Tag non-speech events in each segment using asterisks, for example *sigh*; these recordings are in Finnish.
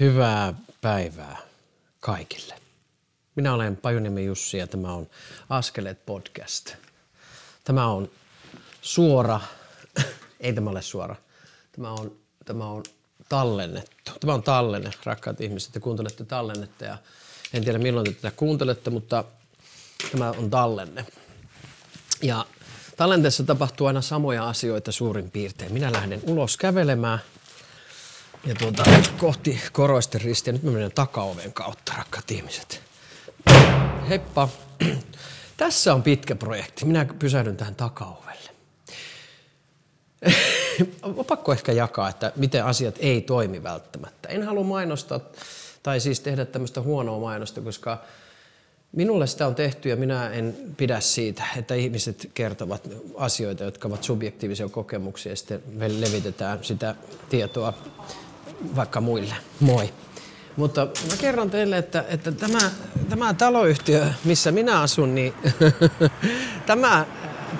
Hyvää päivää kaikille. Minä olen Pajuniemi Jussi ja tämä on Askeleet podcast. Tämä on suora, *laughs* ei tämä ole suora, tämä on, tämä on tallennettu. Tämä on tallenne, rakkaat ihmiset, te kuuntelette tallennetta ja en tiedä milloin te tätä kuuntelette, mutta tämä on tallenne. Ja tallenteessa tapahtuu aina samoja asioita suurin piirtein. Minä lähden ulos kävelemään – ja tuota, kohti koroisten ristiä. Nyt mä menen takaoven kautta, rakkaat ihmiset. Heppa. Tässä on pitkä projekti. Minä pysähdyn tähän takaovelle. on pakko ehkä jakaa, että miten asiat ei toimi välttämättä. En halua mainostaa tai siis tehdä tämmöistä huonoa mainosta, koska Minulle sitä on tehty ja minä en pidä siitä, että ihmiset kertovat asioita, jotka ovat subjektiivisia kokemuksia ja sitten levitetään sitä tietoa vaikka muille. Moi. Mutta mä kerron teille, että, että tämä, tämä taloyhtiö, missä minä asun, niin *laughs* tämä,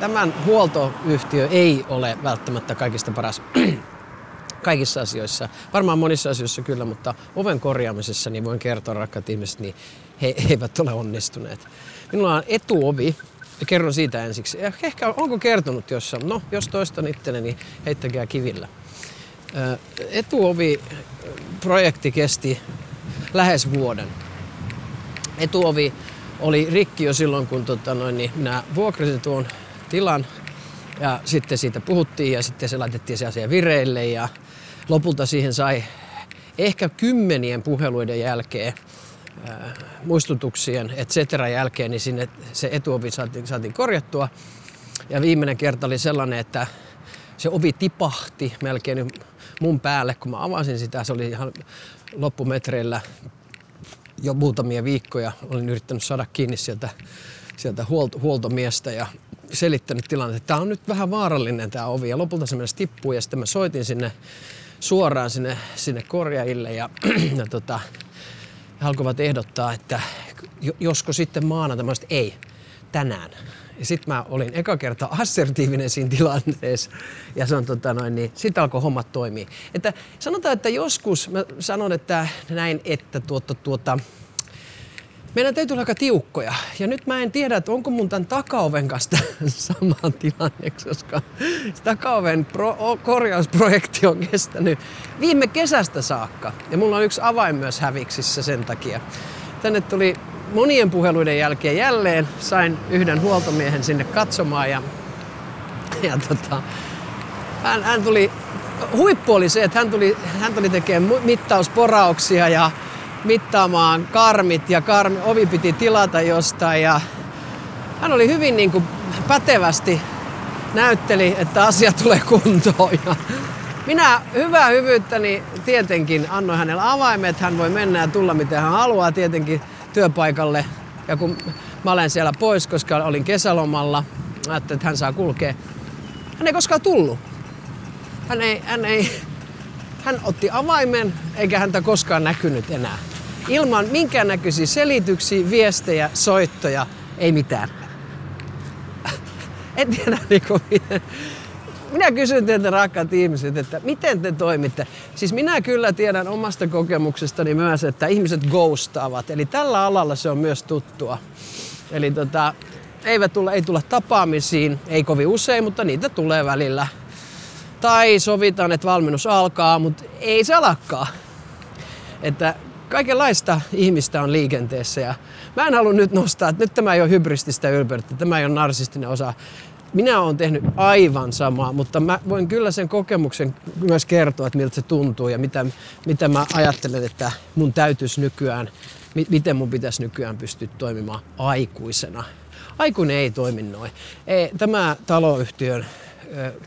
tämän huoltoyhtiö ei ole välttämättä kaikista paras *clears throat* kaikissa asioissa. Varmaan monissa asioissa kyllä, mutta oven korjaamisessa niin voin kertoa, rakkaat ihmiset, niin he, *laughs* eivät ole onnistuneet. Minulla on etuovi, ja kerron siitä ensiksi. Ehkä onko kertonut jossain? No, jos toistan itselleni, niin heittäkää kivillä. Etuovi-projekti kesti lähes vuoden. Etuovi oli rikki jo silloin, kun tota noin, niin minä vuokrasin tuon tilan ja sitten siitä puhuttiin ja sitten se laitettiin se asia vireille ja lopulta siihen sai ehkä kymmenien puheluiden jälkeen muistutuksien, et cetera jälkeen, niin sinne se etuovi saatiin, saatiin korjattua. Ja viimeinen kerta oli sellainen, että se ovi tipahti melkein mun päälle, kun mä avasin sitä. Se oli ihan loppumetreillä jo muutamia viikkoja. Olin yrittänyt saada kiinni sieltä, sieltä huolto, huoltomiestä ja selittänyt tilanteen, että tämä on nyt vähän vaarallinen tämä ovi. Ja lopulta se meni tippuu ja sitten mä soitin sinne suoraan sinne, sinne korjaajille ja, *clears throat* ja tota, he alkoivat ehdottaa, että josko sitten maanantaina, ei, tänään. Ja sitten mä olin eka kerta assertiivinen siinä tilanteessa. Ja se on tota noin, niin sitten alkoi hommat toimia. Että sanotaan, että joskus mä sanon, että näin, että tuota, tuota, meidän täytyy olla aika tiukkoja. Ja nyt mä en tiedä, että onko mun tämän takaoven kanssa *laughs* sama tilanne, koska takaoven pro- korjausprojekti on kestänyt viime kesästä saakka. Ja mulla on yksi avain myös häviksissä sen takia. Tänne tuli monien puheluiden jälkeen jälleen sain yhden huoltomiehen sinne katsomaan ja, ja tota, hän, hän tuli, huippu oli se, että hän tuli, hän tuli tekemään mittausporauksia ja mittaamaan karmit ja karmi, ovi piti tilata jostain ja hän oli hyvin niin kuin pätevästi näytteli, että asia tulee kuntoon. Ja minä hyvää hyvyyttäni tietenkin annoin hänelle avaimet, hän voi mennä ja tulla miten hän haluaa tietenkin työpaikalle. Ja kun mä olen siellä pois, koska olin kesälomalla, ajattelin, että hän saa kulkea. Hän ei koskaan tullut. Hän ei, hän ei, hän otti avaimen, eikä häntä koskaan näkynyt enää. Ilman minkään näköisiä selityksiä, viestejä, soittoja, ei mitään. *laughs* En tiedä niin kuin, miten, minä kysyn teiltä rakkaat ihmiset, että miten te toimitte? Siis minä kyllä tiedän omasta kokemuksestani myös, että ihmiset ghostaavat. Eli tällä alalla se on myös tuttua. Eli tota, eivät tule, ei tulla tapaamisiin, ei kovin usein, mutta niitä tulee välillä. Tai sovitaan, että valmennus alkaa, mutta ei se alakkaa. Että kaikenlaista ihmistä on liikenteessä ja mä en halua nyt nostaa, että nyt tämä ei ole hybrististä ylpeyttä, tämä ei ole narsistinen osa minä olen tehnyt aivan samaa, mutta mä voin kyllä sen kokemuksen myös kertoa, että miltä se tuntuu ja mitä, mitä mä ajattelen, että mun täytyisi nykyään, miten mun pitäisi nykyään pystyä toimimaan aikuisena. Aikuinen ei toimi noin. Ei, tämä taloyhtiön,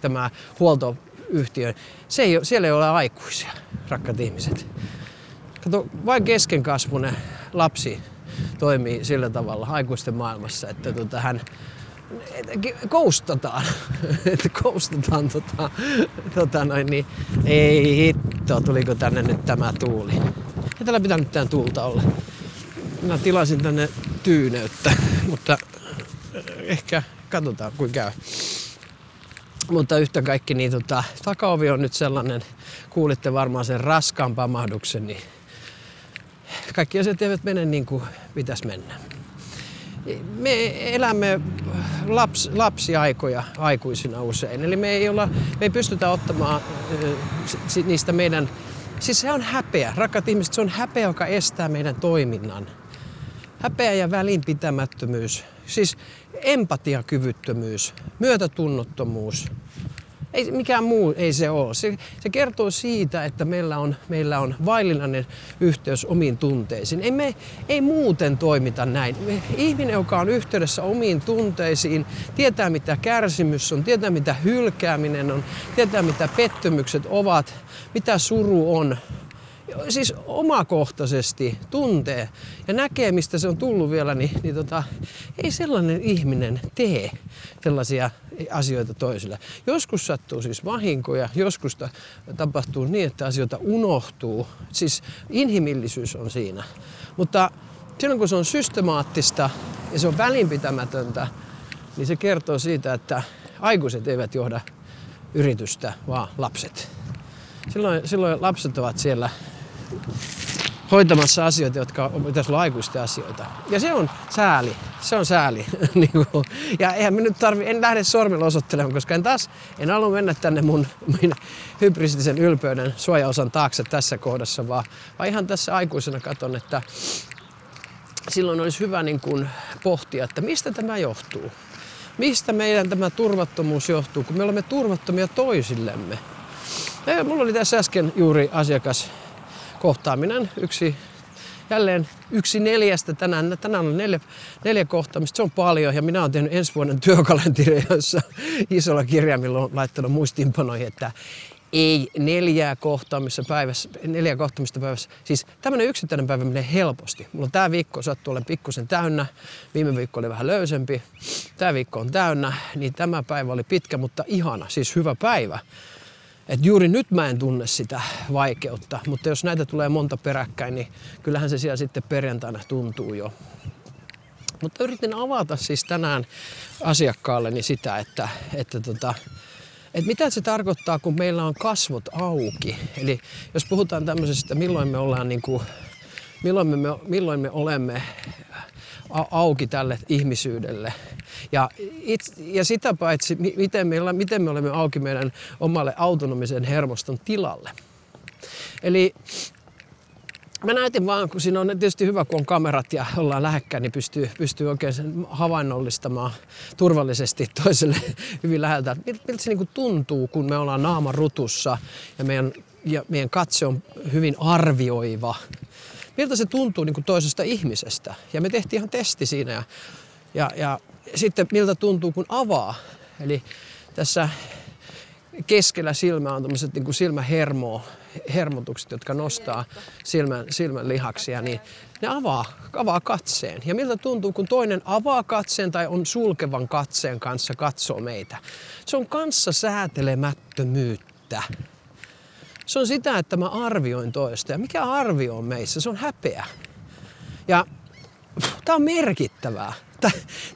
tämä huoltoyhtiö, se ei, siellä ei ole aikuisia, rakkaat ihmiset. Kato, vain keskenkasvunen lapsi toimii sillä tavalla aikuisten maailmassa, että tota, hän, koustataan. *laughs* että koustataan tota, tota noin, niin ei hitto, tuliko tänne nyt tämä tuuli. Ei täällä pitänyt tämän tuulta olla. Mä tilasin tänne tyyneyttä, *laughs* mutta ehkä katsotaan kuin käy. Mutta yhtä kaikki, niin tota, takaovi on nyt sellainen, kuulitte varmaan sen raskaan pamahduksen, niin kaikki asiat eivät mene niin kuin pitäisi mennä. Me elämme laps, lapsiaikoja aikuisina usein, eli me ei, olla, me ei pystytä ottamaan niistä meidän, siis se on häpeä, rakkaat ihmiset, se on häpeä, joka estää meidän toiminnan. Häpeä ja välinpitämättömyys, siis empatiakyvyttömyys, myötätunnottomuus, ei, mikään muu ei se ole. Se, se kertoo siitä, että meillä on, meillä on vaillinainen yhteys omiin tunteisiin. Ei, me, ei muuten toimita näin. Me, ihminen, joka on yhteydessä omiin tunteisiin, tietää mitä kärsimys on, tietää mitä hylkääminen on, tietää mitä pettymykset ovat, mitä suru on, siis omakohtaisesti tuntee ja näkee, mistä se on tullut vielä, niin, niin tota, ei sellainen ihminen tee sellaisia asioita toisille. Joskus sattuu siis vahinkoja, joskus tapahtuu niin, että asioita unohtuu. Siis inhimillisyys on siinä. Mutta silloin kun se on systemaattista ja se on välinpitämätöntä, niin se kertoo siitä, että aikuiset eivät johda yritystä, vaan lapset. Silloin, silloin lapset ovat siellä hoitamassa asioita, jotka pitäisi olla aikuisten asioita. Ja se on sääli. Se on sääli. *laughs* Niinku. ja eihän me nyt tarvi, en lähde sormilla osoittelemaan, koska en taas, en halua mennä tänne mun, mun hybridisen ylpeyden suojaosan taakse tässä kohdassa, vaan, vaan ihan tässä aikuisena katon, että silloin olisi hyvä niin kuin pohtia, että mistä tämä johtuu. Mistä meidän tämä turvattomuus johtuu, kun me olemme turvattomia toisillemme. Ja mulla oli tässä äsken juuri asiakas kohtaaminen. Yksi, jälleen yksi neljästä tänään. Tänään on neljä, neljä kohtaamista. Se on paljon ja minä olen tehnyt ensi vuoden työkalenteri, jossa isolla kirjaimilla on laittanut muistiinpanoihin, että ei neljää kohtaamista päivässä, neljä kohtaamista päivässä. Siis tämmöinen yksittäinen päivä menee helposti. Mulla on tää viikko sattuu olemaan pikkusen täynnä. Viime viikko oli vähän löysempi. Tää viikko on täynnä, niin tämä päivä oli pitkä, mutta ihana, siis hyvä päivä. Et juuri nyt mä en tunne sitä vaikeutta, mutta jos näitä tulee monta peräkkäin, niin kyllähän se siellä sitten perjantaina tuntuu jo. Mutta yritin avata siis tänään asiakkaalleni sitä, että, että tota, että mitä se tarkoittaa, kun meillä on kasvot auki. Eli jos puhutaan tämmöisestä, milloin me ollaan niin kuin, milloin me, milloin me olemme auki tälle ihmisyydelle. Ja, it, ja sitä paitsi, miten me, miten me olemme auki meidän omalle autonomisen hermoston tilalle. Eli Mä näytin vaan, kun siinä on tietysti hyvä, kun on kamerat ja ollaan lähekkäin, niin pystyy, pystyy oikein sen havainnollistamaan turvallisesti toiselle *laughs* hyvin läheltä. Miltä se niin tuntuu, kun me ollaan naama rutussa ja meidän, ja meidän katse on hyvin arvioiva miltä se tuntuu niin kuin toisesta ihmisestä. Ja me tehtiin ihan testi siinä ja, ja, ja sitten miltä tuntuu kun avaa. Eli tässä keskellä silmää on tämmöiset niin silmähermo, hermotukset, jotka nostaa silmän, silmän lihaksia, niin ne avaa, avaa katseen. Ja miltä tuntuu, kun toinen avaa katseen tai on sulkevan katseen kanssa katsoo meitä. Se on kanssa säätelemättömyyttä. Se on sitä, että mä arvioin toista. Ja mikä arvio on meissä? Se on häpeä. Ja tämä on merkittävää.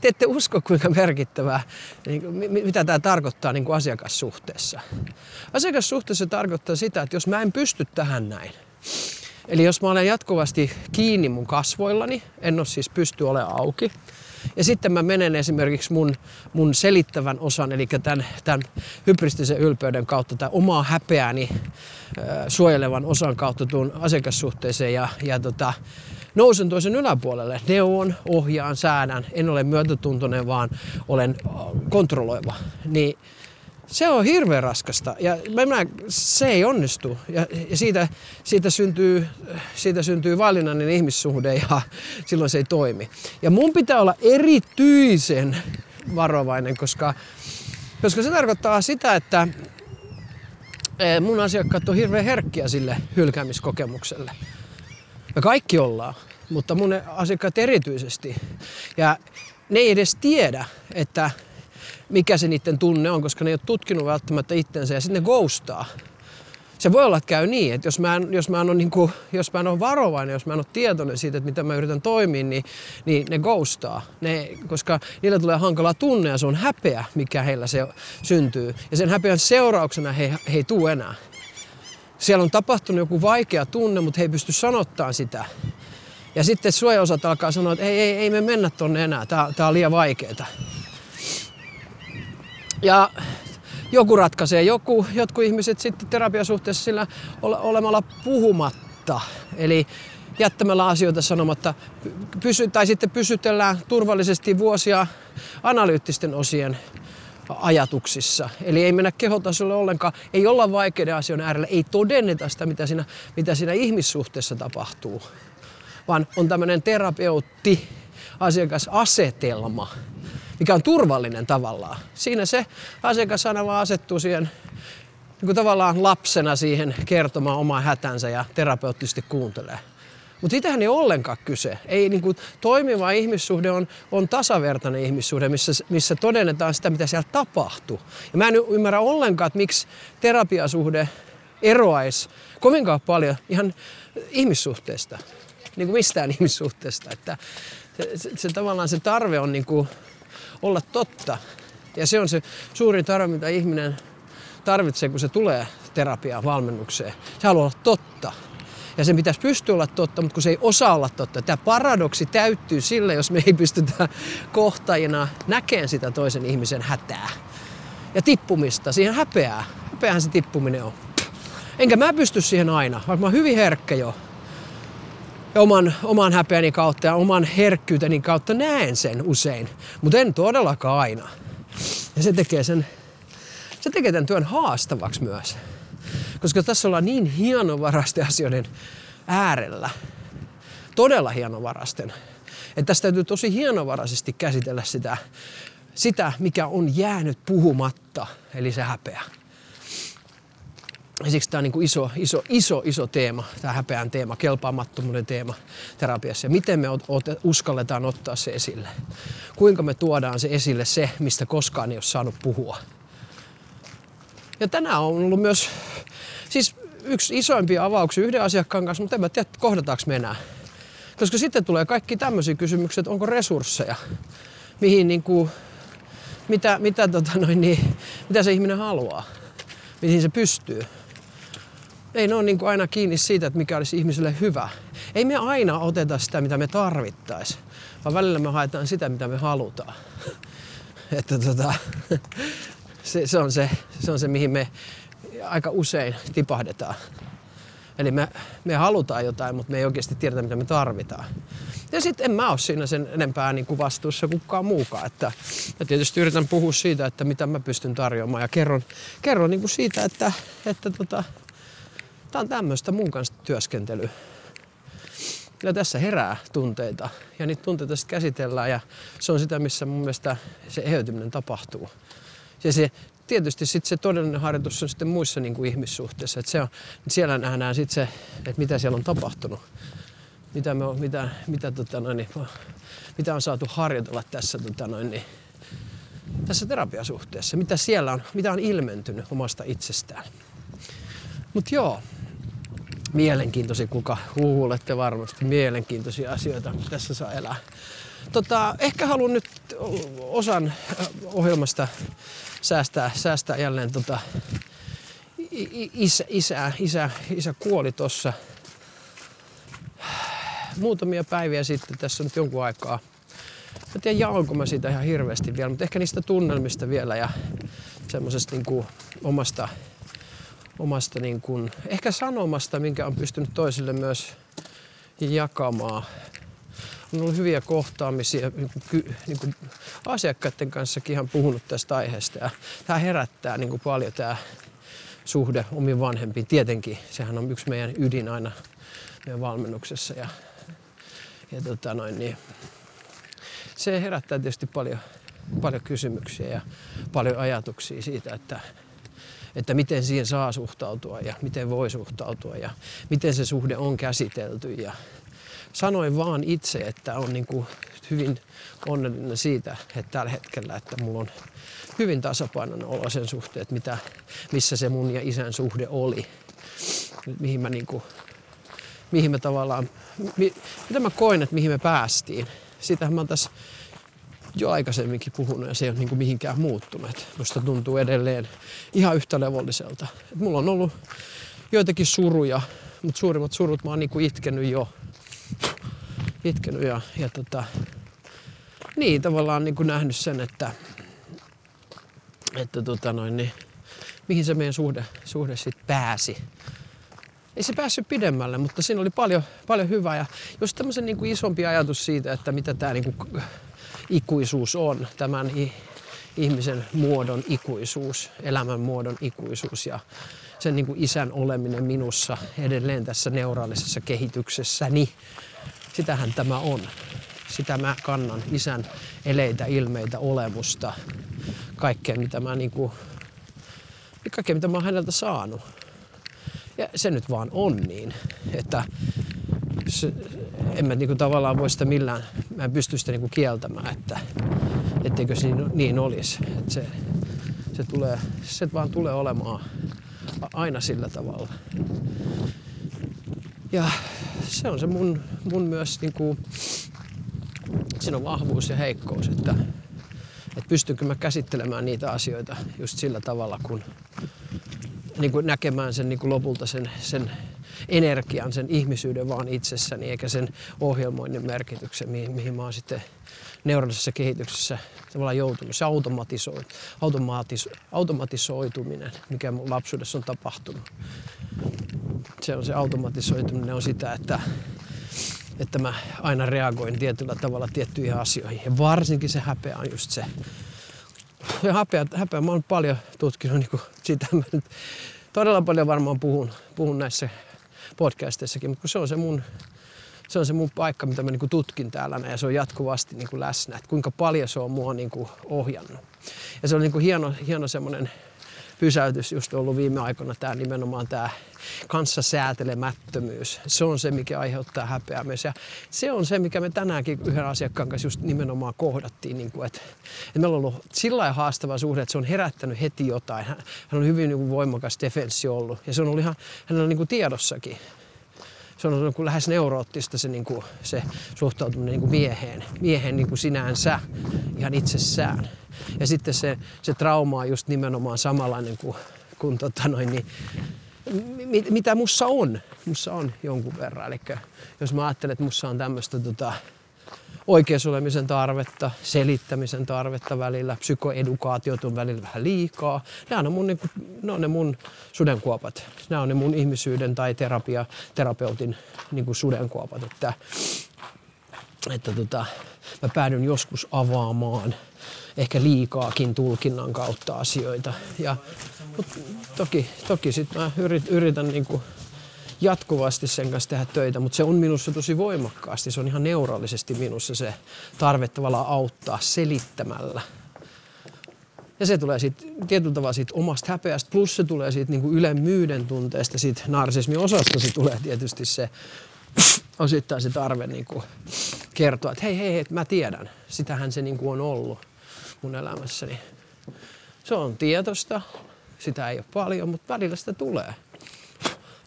Te ette usko, kuinka merkittävää, niin mitä tämä tarkoittaa niin kuin asiakassuhteessa. Asiakassuhteessa tarkoittaa sitä, että jos mä en pysty tähän näin, eli jos mä olen jatkuvasti kiinni mun kasvoillani, en ole siis pysty olemaan auki, ja sitten mä menen esimerkiksi mun, mun selittävän osan, eli tämän, tämän hybristisen ylpeyden kautta tai omaa häpeääni äh, suojelevan osan kautta tuun asiakassuhteeseen ja, ja tota, nousen toisen yläpuolelle. Neuvon, ohjaan, säädän. En ole myötätuntoinen, vaan olen kontrolloiva. Niin se on hirveän raskasta ja mä, se ei onnistu. Ja, ja siitä, siitä, syntyy, siitä syntyy valinnainen ihmissuhde ja *laughs* silloin se ei toimi. Ja mun pitää olla erityisen varovainen, koska, koska se tarkoittaa sitä, että e, mun asiakkaat on hirveän herkkiä sille hylkäämiskokemukselle. Me kaikki ollaan, mutta mun asiakkaat erityisesti. Ja ne ei edes tiedä, että mikä se niiden tunne on, koska ne ei ole tutkinut välttämättä itsensä ja sitten ne ghostaa. Se voi olla, että käy niin, että jos mä en, jos mä en, ole, niin kuin, jos mä en ole varovainen, jos mä en ole tietoinen siitä, että mitä mä yritän toimia, niin, niin ne ghostaa. Ne, koska niillä tulee hankala tunne ja se on häpeä, mikä heillä se syntyy. Ja sen häpeän seurauksena he, he ei tule enää. Siellä on tapahtunut joku vaikea tunne, mutta he ei pysty sanottamaan sitä. Ja sitten suojaosat alkaa sanoa, että ei, ei, ei me mennä tonne enää, tää on liian vaikeeta. Ja joku ratkaisee, joku, jotkut ihmiset sitten terapiasuhteessa sillä olemalla puhumatta. Eli jättämällä asioita sanomatta, pysy, tai sitten pysytellään turvallisesti vuosia analyyttisten osien ajatuksissa. Eli ei mennä kehotasolle ollenkaan, ei olla vaikeiden asioiden äärellä, ei todenneta sitä, mitä siinä, mitä siinä ihmissuhteessa tapahtuu, vaan on tämmöinen terapeutti, asiakasasetelma, mikä on turvallinen tavallaan. Siinä se asiakas aina vaan asettuu siihen niin kuin tavallaan lapsena siihen kertomaan omaa hätänsä ja terapeuttisesti kuuntelee. Mutta sitähän ei ollenkaan kyse. Ei, niin kuin, toimiva ihmissuhde on, on tasavertainen ihmissuhde, missä, missä todennetaan sitä, mitä siellä tapahtuu. Ja mä en ymmärrä ollenkaan, että miksi terapiasuhde eroaisi kovinkaan paljon ihan ihmissuhteesta. Niin kuin mistään *laughs* ihmissuhteesta. Että se, se, se tavallaan se tarve on niin kuin olla totta. Ja se on se suurin tarve, mitä ihminen tarvitsee, kun se tulee terapiaan, valmennukseen. Se haluaa olla totta. Ja sen pitäisi pystyä olla totta, mutta kun se ei osaa olla totta. Tämä paradoksi täyttyy sille, jos me ei pystytä kohtajina näkemään sitä toisen ihmisen hätää. Ja tippumista, siihen häpeää. Häpeähän se tippuminen on. Enkä mä pysty siihen aina, vaikka mä oon hyvin herkkä jo. Oman, oman häpeäni kautta ja oman herkkyyteni kautta näen sen usein, mutta en todellakaan aina. Ja se tekee, sen, se tekee tämän työn haastavaksi myös. Koska tässä ollaan niin hienovarasten asioiden äärellä. Todella hienovarasten. Että tässä täytyy tosi hienovaraisesti käsitellä sitä, sitä, mikä on jäänyt puhumatta, eli se häpeä. Ja siksi tämä on niin iso, iso, iso, iso teema, tämä häpeän teema, kelpaamattomuuden teema terapiassa. Ja miten me uskalletaan ottaa se esille? Kuinka me tuodaan se esille se, mistä koskaan ei ole saanut puhua? Ja tänään on ollut myös siis yksi isoimpia avauksia yhden asiakkaan kanssa, mutta en mä tiedä, kohdataanko me enää. Koska sitten tulee kaikki tämmöisiä kysymyksiä, että onko resursseja, mihin niin kuin, mitä, mitä, tota noin, niin, mitä se ihminen haluaa, mihin se pystyy. Ei ne ole niin kuin aina kiinni siitä, että mikä olisi ihmiselle hyvä. Ei me aina oteta sitä, mitä me tarvittaisiin, vaan välillä me haetaan sitä, mitä me halutaan. *laughs* että tota, *laughs* se, se, on se, se on se, mihin me aika usein tipahdetaan. Eli me, me halutaan jotain, mutta me ei oikeasti tiedetä, mitä me tarvitaan. Ja sitten en mä ole siinä sen enempää niin kuin vastuussa kukaan muukaan. Että, ja tietysti yritän puhua siitä, että mitä mä pystyn tarjoamaan. Ja kerron, kerron niin kuin siitä, että, että tota, tämä on tämmöistä mun kanssa työskentelyä. Ja tässä herää tunteita ja niitä tunteita sitten käsitellään ja se on sitä, missä mun mielestä se eheytyminen tapahtuu. Ja se tietysti sitten se todellinen harjoitus on sitten muissa niin kuin ihmissuhteissa. Että se on, siellä nähdään sitten se, että mitä siellä on tapahtunut. Mitä, me on, mitä, mitä, tota noin, niin, mitä on saatu harjoitella tässä, tota noin, niin, tässä terapiasuhteessa. Mitä siellä on, mitä on ilmentynyt omasta itsestään. Mutta joo, mielenkiintoisia, kuka huulette varmasti, mielenkiintoisia asioita tässä saa elää. Tota, ehkä haluan nyt osan ohjelmasta säästää, säästää jälleen tota, isä, isä, isä, isä kuoli tuossa muutamia päiviä sitten, tässä on nyt jonkun aikaa. Mä tiedän, jaonko mä siitä ihan hirveästi vielä, mutta ehkä niistä tunnelmista vielä ja semmoisesta niin omasta, omasta niin kuin, ehkä sanomasta, minkä on pystynyt toisille myös jakamaan on ollut hyviä kohtaamisia niin kuin, niin kuin asiakkaiden kanssakin ihan puhunut tästä aiheesta. Ja tämä herättää niin kuin paljon tämä suhde omiin vanhempiin. Tietenkin sehän on yksi meidän ydin aina meidän valmennuksessa. Ja, ja tota noin, niin se herättää tietysti paljon, paljon kysymyksiä ja paljon ajatuksia siitä, että, että miten siihen saa suhtautua ja miten voi suhtautua ja miten se suhde on käsitelty ja sanoin vaan itse, että on niin kuin hyvin onnellinen siitä, että tällä hetkellä, että mulla on hyvin tasapainoinen olo sen suhteen, että mitä, missä se mun ja isän suhde oli. Mihin mä, niin kuin, mihin mä tavallaan, mi, mitä mä koin, että mihin me päästiin. Siitähän mä oon tässä jo aikaisemminkin puhunut ja se ei ole niin kuin mihinkään muuttunut. Musta tuntuu edelleen ihan yhtä levolliselta. Et mulla on ollut joitakin suruja, mutta suurimmat surut mä oon niin kuin itkenyt jo itkenyt ja, ja tota, niin tavallaan niin kuin nähnyt sen, että, että tota noin, niin, mihin se meidän suhde, suhde sitten pääsi. Ei se päässyt pidemmälle, mutta siinä oli paljon, paljon hyvää. Ja jos tämmöisen niin kuin isompi ajatus siitä, että mitä tämä niin kuin ikuisuus on, tämän ihmisen muodon ikuisuus, elämän muodon ikuisuus ja sen niin kuin isän oleminen minussa edelleen tässä neuraalisessa kehityksessäni. Niin sitähän tämä on. Sitä mä kannan isän eleitä, ilmeitä, olemusta, kaikkea mitä mä niin kuin, kaikkea mitä mä oon häneltä saanut. Ja se nyt vaan on niin, että en mä niinku tavallaan voi sitä millään, mä en pysty sitä niinku kieltämään, että etteikö se niin, niin olisi. Että se, se, tulee, se vaan tulee olemaan aina sillä tavalla. Ja se on se mun, mun myös niinku, siinä on vahvuus ja heikkous, että, että pystynkö mä käsittelemään niitä asioita just sillä tavalla, kun niin kuin näkemään sen niin kuin lopulta sen, sen energian, sen ihmisyyden vaan itsessäni, eikä sen ohjelmoinnin merkityksen, mihin, mihin mä oon sitten neuraalisessa kehityksessä tavallaan joutunut. Se automatisoi, automatis, automatisoituminen, mikä mun lapsuudessa on tapahtunut. Se on se automatisoituminen on sitä, että, että mä aina reagoin tietyllä tavalla tiettyihin asioihin. Ja varsinkin se häpeä on just se. Ja häpeä, häpeä mä oon paljon tutkinut niin sitä. Mä nyt todella paljon varmaan puhun, puhun näissä podcasteissakin, mutta se on se mun, se on se mun paikka, mitä mä niin tutkin täällä ja se on jatkuvasti niin läsnä, että kuinka paljon se on mua niin ohjannut. Ja se on niin hieno, hieno semmoinen pysäytys just ollut viime aikoina tämä nimenomaan tämä kanssasäätelemättömyys. Se on se, mikä aiheuttaa häpeää. Ja se on se, mikä me tänäänkin yhden asiakkaan kanssa just nimenomaan kohdattiin. Niin kuin, että, että meillä on ollut sillä lailla haastava suhde, että se on herättänyt heti jotain. Hän, hän on hyvin niin kuin voimakas defenssi ollut ja se on ollut ihan hänellä niin kuin tiedossakin se on niin lähes neuroottista se, niin kuin, se suhtautuminen niin kuin mieheen, miehen niin kuin sinänsä, ihan itsessään. Ja sitten se, se trauma on just nimenomaan samanlainen kuin, kuin tota noin, niin, mit, mitä mussa on. Mussa on jonkun verran. Eli jos mä ajattelen, että mussa on tämmöistä tota, oikeusolemisen tarvetta, selittämisen tarvetta välillä, psykoedukaatiot on välillä vähän liikaa. Nämä on, mun, niinku, ne on ne mun sudenkuopat. Nämä on ne mun ihmisyyden tai terapia, terapeutin niin kuin sudenkuopat. Että, että tota, mä päädyn joskus avaamaan ehkä liikaakin tulkinnan kautta asioita. Ja, mutta toki, toki sit mä yritän, yritän kuin jatkuvasti sen kanssa tehdä töitä, mutta se on minussa tosi voimakkaasti. Se on ihan neuraalisesti minussa se tarve tavallaan auttaa selittämällä. Ja se tulee siitä, tietyllä tavalla siitä omasta häpeästä, plus se tulee siitä niin ylemmyyden tunteesta, siitä narsismin osasta se tulee tietysti se osittain se tarve niin kuin kertoa, että hei, hei, hei, mä tiedän. Sitähän se niin kuin on ollut mun elämässäni. Se on tietosta, sitä ei ole paljon, mutta välillä sitä tulee.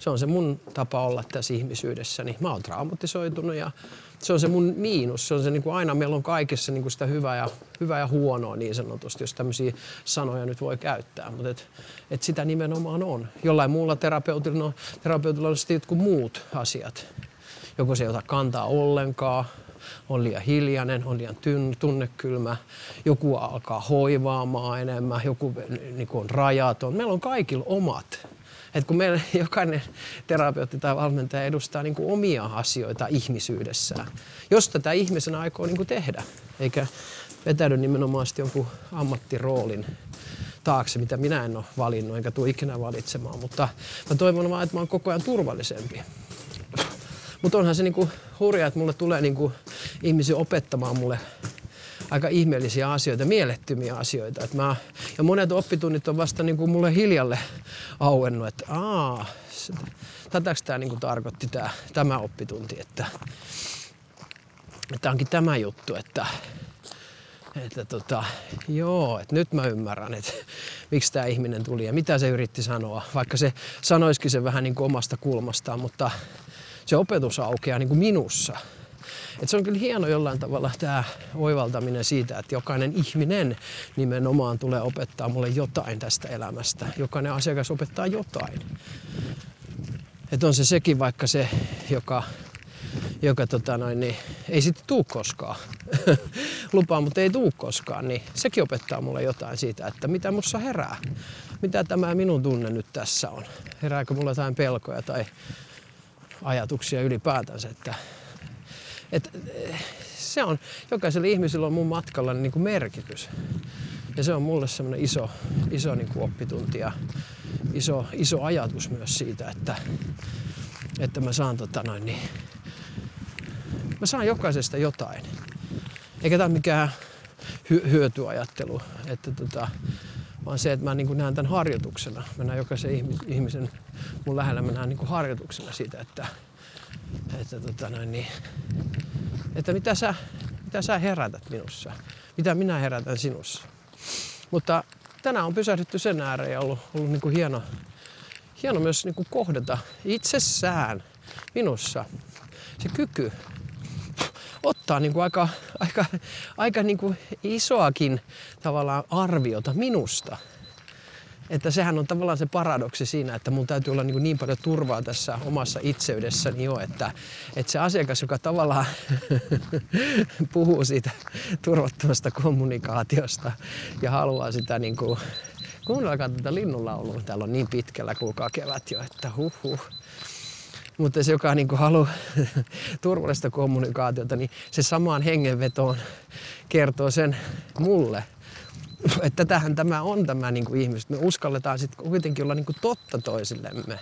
Se on se mun tapa olla tässä ihmisyydessäni. Mä oon traumatisoitunut ja se on se mun miinus. Se on se niin kuin aina, meillä on kaikessa niin kuin sitä hyvää ja, hyvää ja huonoa niin sanotusti, jos tämmöisiä sanoja nyt voi käyttää. Mutta et, et sitä nimenomaan on. Jollain muulla terapeutilla, no, terapeutilla on sitten jotkut muut asiat. Joko se ei ota kantaa ollenkaan, on liian hiljainen, on liian tunnekylmä, joku alkaa hoivaamaan enemmän, joku niin on rajaton. Meillä on kaikilla omat. Et kun meillä *laughs* jokainen terapeutti tai valmentaja edustaa niin kuin omia asioita ihmisyydessään, jos tätä ihmisen aikoo niin kuin tehdä, eikä vetäydy nimenomaan jonkun ammattiroolin taakse, mitä minä en ole valinnut, enkä tule ikinä valitsemaan, mutta mä toivon vaan, että mä oon koko ajan turvallisempi. Mutta onhan se niinku hurja, että mulle tulee niinku ihmisiä opettamaan mulle aika ihmeellisiä asioita, mielettömiä asioita. Et mä, ja monet oppitunnit on vasta niinku mulle hiljalle auennut, että aa, tätäks tämä niinku tarkoitti tää, tämä oppitunti, että, että onkin tämä juttu, että, että tota, joo, että nyt mä ymmärrän, että miksi tämä ihminen tuli ja mitä se yritti sanoa, vaikka se sanoisikin se vähän niin kuin omasta kulmastaan, mutta se opetus aukeaa niin kuin minussa. Et se on kyllä hieno jollain tavalla tämä oivaltaminen siitä, että jokainen ihminen nimenomaan tulee opettaa mulle jotain tästä elämästä. Jokainen asiakas opettaa jotain. Että on se sekin vaikka se, joka, joka tota noin, niin, ei sitten tuu koskaan. *laughs* Lupaa, mutta ei tuu koskaan. Niin sekin opettaa mulle jotain siitä, että mitä mussa herää. Mitä tämä minun tunne nyt tässä on. Herääkö mulla jotain pelkoja tai ajatuksia ylipäätänsä. Että, että se on, jokaisella ihmisellä on mun matkalla niin kuin merkitys. Ja se on mulle semmoinen iso, iso niin kuin oppitunti ja iso, iso ajatus myös siitä, että, että mä saan tota noin, niin, mä saan jokaisesta jotain. Eikä tämä mikään hy- hyötyajattelu, että tota, vaan se, että mä niin näen tämän harjoituksena. Mä näen jokaisen ihmisen mun lähellä, mä näen niin harjoituksena siitä, että, että, tota noin, niin, että mitä, sä, mitä sä herätät minussa, mitä minä herätän sinussa. Mutta tänään on pysähdytty sen ääreen ja ollut, ollut niin kuin hieno, hieno myös niin kuin kohdata itsessään minussa se kyky ottaa niin kuin aika, aika, aika niin kuin isoakin tavallaan arviota minusta. Että sehän on tavallaan se paradoksi siinä, että mun täytyy olla niin, niin paljon turvaa tässä omassa itseydessäni jo, että, että se asiakas, joka tavallaan *laughs* puhuu siitä turvattomasta kommunikaatiosta ja haluaa sitä niin kuin, kuunnelkaa tätä linnunlaulua, täällä on niin pitkällä kuulkaa kevät jo, että huh huh. Mutta se, joka niin haluaa *laughs* turvallista kommunikaatiota, niin se samaan hengenvetoon kertoo sen mulle, *laughs* että tähän tämä on tämä niin kuin ihmiset. Me uskalletaan sitten kuitenkin olla niin kuin totta toisillemme.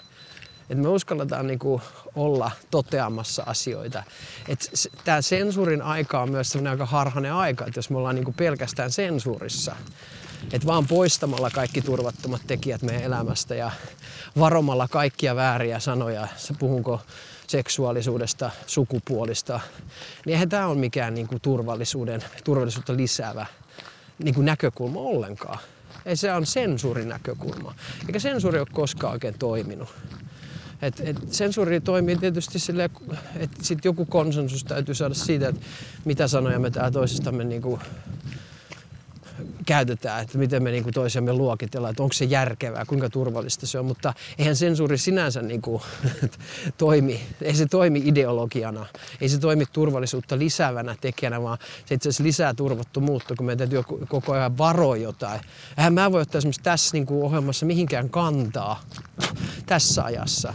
Että me uskalletaan niin kuin olla toteamassa asioita. Tämä sensuurin aika on myös sellainen aika harhainen aika, että jos me ollaan niin kuin pelkästään sensuurissa, että vaan poistamalla kaikki turvattomat tekijät meidän elämästä ja varomalla kaikkia vääriä sanoja, puhunko seksuaalisuudesta, sukupuolista, niin eihän tämä ole mikään niin kuin turvallisuuden, turvallisuutta lisäävä niin kuin näkökulma ollenkaan. Ei se on sensuurin näkökulma. Eikä sensuuri ole koskaan oikein toiminut. Et, et sensuuri toimii tietysti silleen, että sit joku konsensus täytyy saada siitä, että mitä sanoja me täällä toisistamme niinku käytetään, että miten me niinku toisiamme luokitellaan, että onko se järkevää, kuinka turvallista se on, mutta eihän sensuuri sinänsä niinku *laughs* toimi, ei se toimi ideologiana, ei se toimi turvallisuutta lisäävänä tekijänä, vaan se itse asiassa lisää turvattomuutta, kun meidän täytyy koko ajan varoa jotain. Eihän mä voi ottaa esimerkiksi tässä niinku ohjelmassa mihinkään kantaa tässä ajassa.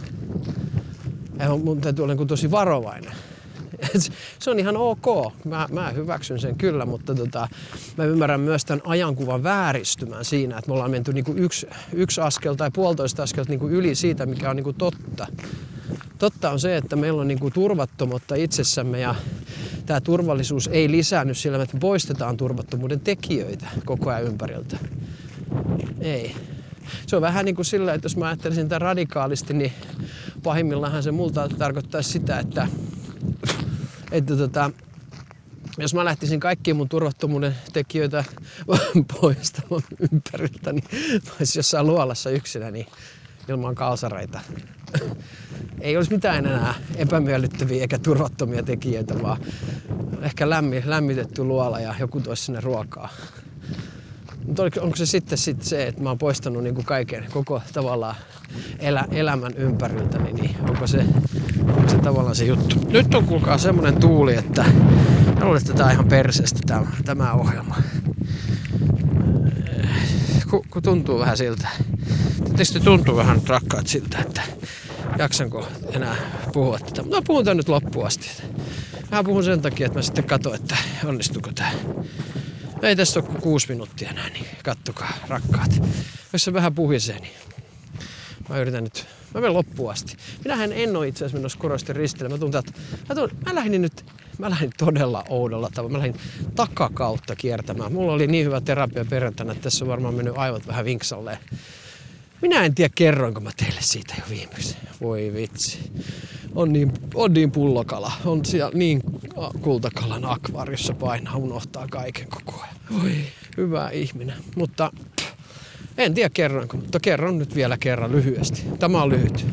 Ja mun täytyy olla niinku tosi varovainen *laughs* se on ihan ok. Mä, mä hyväksyn sen kyllä, mutta tota, mä ymmärrän myös tämän ajankuvan vääristymän siinä, että me ollaan menty niinku yksi, yksi askel tai puolitoista askelta niinku yli siitä, mikä on niinku totta. Totta on se, että meillä on niinku turvattomuutta itsessämme ja tämä turvallisuus ei lisäänny sillä, että poistetaan turvattomuuden tekijöitä koko ajan ympäriltä. Ei. Se on vähän niin kuin sillä, että jos mä ajattelisin tätä radikaalisti, niin pahimmillaan se multa tarkoittaa sitä, että että tota, jos mä lähtisin kaikkia mun turvattomuuden tekijöitä *laughs* poistamaan ympäriltä, niin mä olisin jossain luolassa yksinä niin ilman kalsareita. Ei olisi mitään enää epämiellyttäviä eikä turvattomia tekijöitä, vaan ehkä lämmi, lämmitetty luola ja joku toisi sinne ruokaa. Mutta onko se sitten sit se, että mä oon poistanut niinku kaiken, koko tavallaan elä, elämän ympäriltä, niin, niin onko, se, onko se tavallaan se juttu. Nyt on kuulkaa semmonen tuuli, että mä luulen, että tää on ihan perseestä tämä, tämä ohjelma. Kun, kun tuntuu vähän siltä. Tietysti tuntuu vähän rakkaat siltä, että jaksanko enää puhua tätä. Mä puhun tän nyt loppuun asti. Mä puhun sen takia, että mä sitten katson, että onnistuuko tää. Ei tässä ole kuin kuusi minuuttia enää, niin kattokaa rakkaat. Jos se vähän puhisee, niin mä yritän nyt, mä menen loppuun asti. Minähän en ole itse asiassa menossa korosti ristille. Mä tuntuu, että mä, tuun, mä lähdin nyt, mä lähdin todella oudolla tavalla. Mä lähdin takakautta kiertämään. Mulla oli niin hyvä terapia perjantaina, että tässä on varmaan mennyt aivot vähän vinksalleen. Minä en tiedä, kerroinko mä teille siitä jo viimeksi. Voi vitsi. On niin, on niin pullokala. On siellä niin kultakalan akvaariossa painaa, unohtaa kaiken koko ajan. Voi, hyvä ihminen. Mutta en tiedä kerroinko, mutta kerron nyt vielä kerran lyhyesti. Tämä on lyhyt.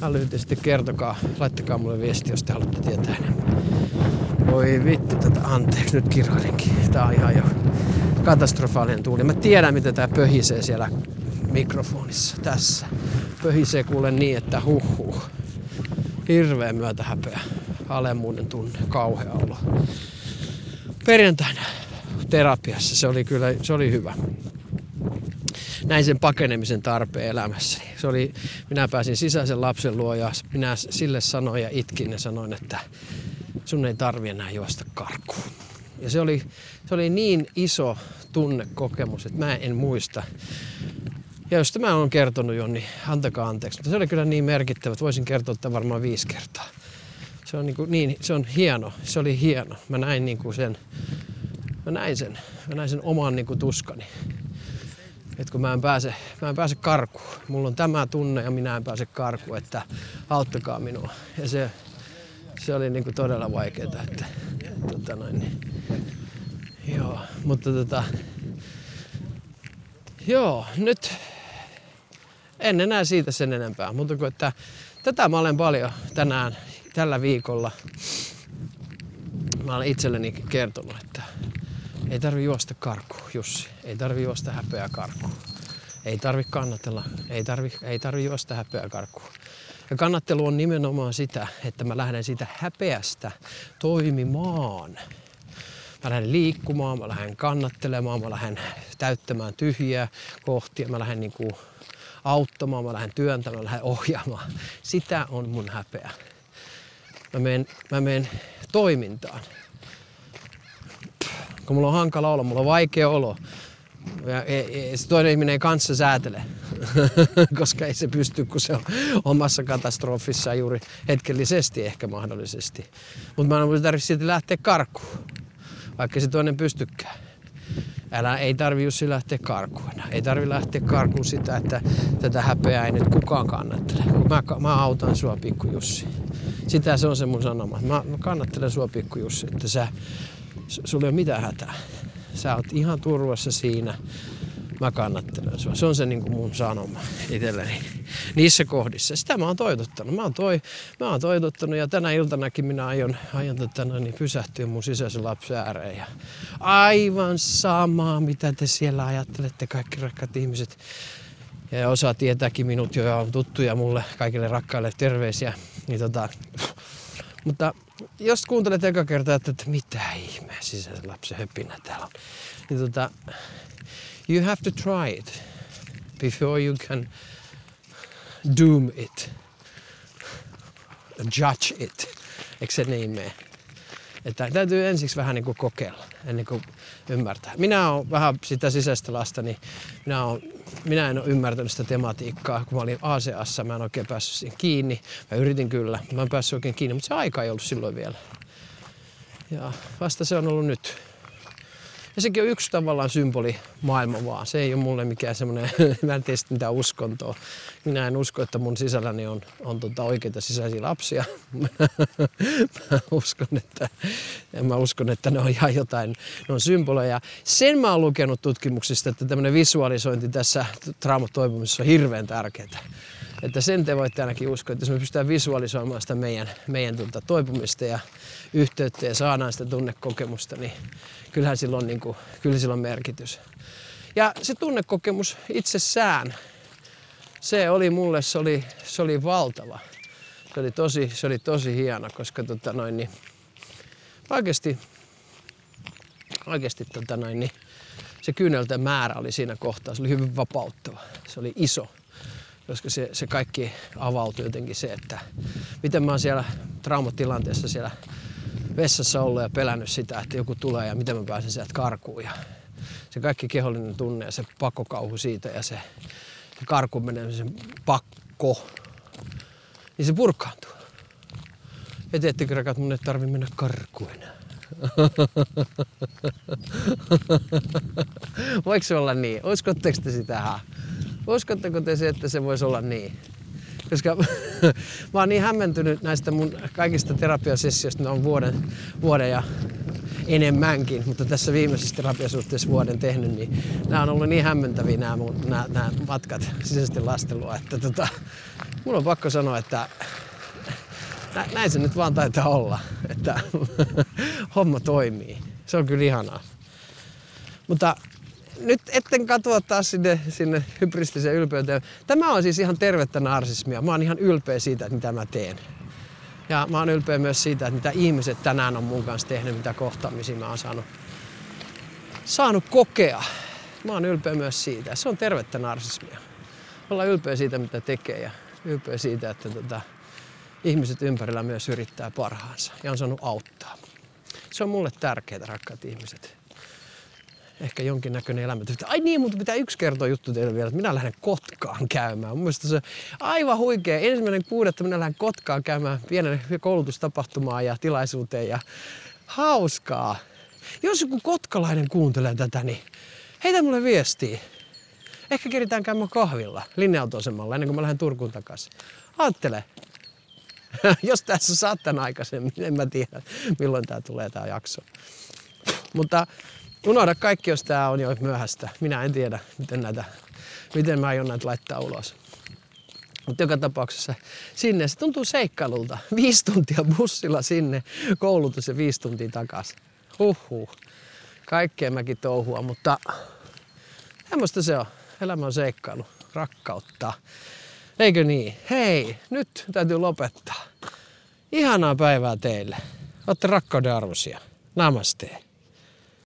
Tämä lyhyesti kertokaa, laittakaa mulle viesti, jos te haluatte tietää enemmän. Voi vittu tätä, anteeksi, nyt kirjoilinkin. Tää on ihan jo katastrofaalinen tuuli. Mä tiedän, miten tää pöhisee siellä mikrofonissa tässä. Pöhisee kuule niin, että huh huh. Hirveä myötä häpeä. alemmuuden tunne, kauhea olo. Perjantaina terapiassa se oli kyllä, se oli hyvä. Näin sen pakenemisen tarpeen elämässäni. Se oli, minä pääsin sisäisen lapsen luo ja minä sille sanoin ja itkin ja sanoin, että sun ei tarvi enää juosta karkuun. Ja se oli, se oli niin iso tunnekokemus, että mä en muista. Ja jos tämä on kertonut jo, niin antakaa anteeksi. Mutta se oli kyllä niin merkittävä, että voisin kertoa tämän varmaan viisi kertaa. Se on, niin, kuin, niin se on hieno, se oli hieno. Mä näin niin kuin sen, mä näin sen, mä näin sen oman niin kuin tuskani. Että kun mä en, pääse, mä en pääse karkuun, mulla on tämä tunne ja minä en pääse karkuun, että auttakaa minua. Ja se, se oli niin kuin todella vaikeaa, että, tota noin, niin, joo, mutta tota, joo, nyt en enää siitä sen enempää, mutta kun että tätä mä olen paljon tänään, tällä viikolla, mä olen itselleni kertonut, että ei tarvi juosta karkuun, Jussi. Ei tarvi juosta häpeää karkuun. Ei tarvi kannatella, ei tarvi, ei tarvi juosta häpeää karkuun. Ja kannattelu on nimenomaan sitä, että mä lähden siitä häpeästä toimimaan. Mä lähden liikkumaan, mä lähden kannattelemaan, mä lähden täyttämään tyhjiä kohtia, mä lähden niin kuin auttamaan, mä lähden työntämään, mä lähden ohjaamaan. Sitä on mun häpeä. Mä menen, mä toimintaan. Kun mulla on hankala olo, mulla on vaikea olo, ja e, e, se toinen ihminen ei kanssa säätele, *laughs* koska ei se pysty, kun se on omassa katastrofissa juuri hetkellisesti ehkä mahdollisesti. Mutta mä en tarvitse silti lähteä karkuun, vaikka se toinen pystykään. Älä, ei tarvi Jussi lähteä karkuun. Ei tarvi lähteä karkuun sitä, että tätä häpeää ei nyt kukaan kannattele. Mä, mä autan sua, pikku Jussi. Sitä se on se mun sanoma. Mä, mä kannattelen sua, pikku Jussi, että sä, sulla ei ole mitään hätää. Sä oot ihan turvassa siinä. Mä kannattelen sua. Se on se niin kuin mun sanoma itselleni niissä kohdissa. Sitä mä oon toitottanut. Mä oon, toi, mä oon toitottanut ja tänä iltanakin minä aion, aion tota, niin pysähtyä mun sisäisen lapsen ääreen. Ja aivan samaa, mitä te siellä ajattelette, kaikki rakkaat ihmiset. Ja osa tietääkin minut jo ja on tuttuja mulle, kaikille rakkaille terveisiä. Niin tota, mutta jos kuuntelet eka kertaa, että, että mitä ihmeä sisäisen lapsen höpinä täällä on, niin tota, you have to try it before you can doom it, judge it. Eikö se niin mene? Että täytyy ensiksi vähän niin kuin kokeilla ennen kuin ymmärtää. Minä olen vähän sitä sisäistä lasta, niin minä, olen, minä en ole ymmärtänyt sitä tematiikkaa. Kun mä olin ACassa, mä en oikein päässyt siihen kiinni. Mä yritin kyllä, mä en päässyt oikein kiinni, mutta se aika ei ollut silloin vielä. Ja vasta se on ollut nyt. Ja sekin on yksi tavallaan symboli maailma vaan. Se ei ole mulle mikään semmoinen, *laughs* mä en tiedä mitään uskontoa. Minä en usko, että mun sisälläni on, on tota oikeita sisäisiä lapsia. *laughs* mä uskon, että, mä uskon, että ne on ihan jotain, ne on symboleja. Sen mä oon lukenut tutkimuksista, että tämmöinen visualisointi tässä traumatoipumisessa on hirveän tärkeää. Että sen te voitte ainakin uskoa, että jos me pystytään visualisoimaan sitä meidän, meidän tuota, toipumista ja yhteyttä ja saadaan sitä tunnekokemusta, niin kyllähän sillä on, niin kuin, kyllä sillä on merkitys. Ja se tunnekokemus itsessään, se oli mulle, se oli, se oli valtava. Se oli tosi, se oli tosi hieno, koska tota noin, niin, oikeasti, oikeasti tota noin, niin, se kyynelten määrä oli siinä kohtaa, se oli hyvin vapauttava. Se oli iso, koska se, se kaikki avautui jotenkin se, että miten mä oon siellä traumatilanteessa siellä vessassa ollut ja pelännyt sitä, että joku tulee ja miten mä pääsen sieltä karkuun. Ja se kaikki kehollinen tunne ja se pakkokauhu siitä ja se, se karkuun menemisen pakko, niin se purkaantuu. Ja teettekö rakat, mun ei tarvi mennä karkuun. *laughs* Voiko se olla niin? Uskotteko te sitä? Uskotteko te se, että se voisi olla niin? koska *laughs* mä oon niin hämmentynyt näistä mun kaikista terapiasessioista, mä oon vuoden, vuoden ja enemmänkin, mutta tässä viimeisessä terapiasuhteessa vuoden tehnyt, niin nämä on ollut niin hämmentäviä nämä, mun, nämä, nämä matkat sisäisesti lastelua, että tota, mun on pakko sanoa, että näin se nyt vaan taitaa olla, että *laughs* homma toimii. Se on kyllä ihanaa. Mutta nyt etten katoa taas sinne, sinne hybristiseen ylpeyteen. Tämä on siis ihan tervettä narsismia. Mä oon ihan ylpeä siitä, mitä mä teen. Ja mä oon ylpeä myös siitä, että mitä ihmiset tänään on mun kanssa tehnyt, mitä kohtaamisia mä oon saanut, saanut kokea. Mä oon ylpeä myös siitä. Se on tervettä narsismia. Olla ylpeä siitä, mitä tekee ja ylpeä siitä, että tota, ihmiset ympärillä myös yrittää parhaansa ja on saanut auttaa. Se on mulle tärkeää, rakkaat ihmiset. Ehkä jonkinnäköinen elämäntyyppi. Ai niin, mutta pitää yksi kertoa juttu teille vielä, että minä lähden Kotkaan käymään. Mun mielestä se aivan huikea. Ensimmäinen kuudetta minä lähden Kotkaan käymään pienen koulutustapahtumaan ja tilaisuuteen ja hauskaa. Jos joku kotkalainen kuuntelee tätä, niin heitä mulle viestiä. Ehkä keritään käymään kahvilla linja ennen kuin mä lähden Turkuun takaisin. Aattele, *laughs* Jos tässä saattan aikaisemmin, en mä tiedä milloin tämä tulee tämä jakso. Mutta unohda kaikki, jos tämä on jo myöhäistä. Minä en tiedä, miten, näitä, miten mä aion näitä laittaa ulos. Mutta joka tapauksessa sinne se tuntuu seikkailulta. Viisi tuntia bussilla sinne, koulutus ja viisi tuntia takaisin. Huhhuh. Kaikkea mäkin touhua, mutta semmoista se on. Elämä on seikkailu, rakkautta. Eikö niin? Hei, nyt täytyy lopettaa. Ihanaa päivää teille. Olette rakkauden arvoisia. Namaste.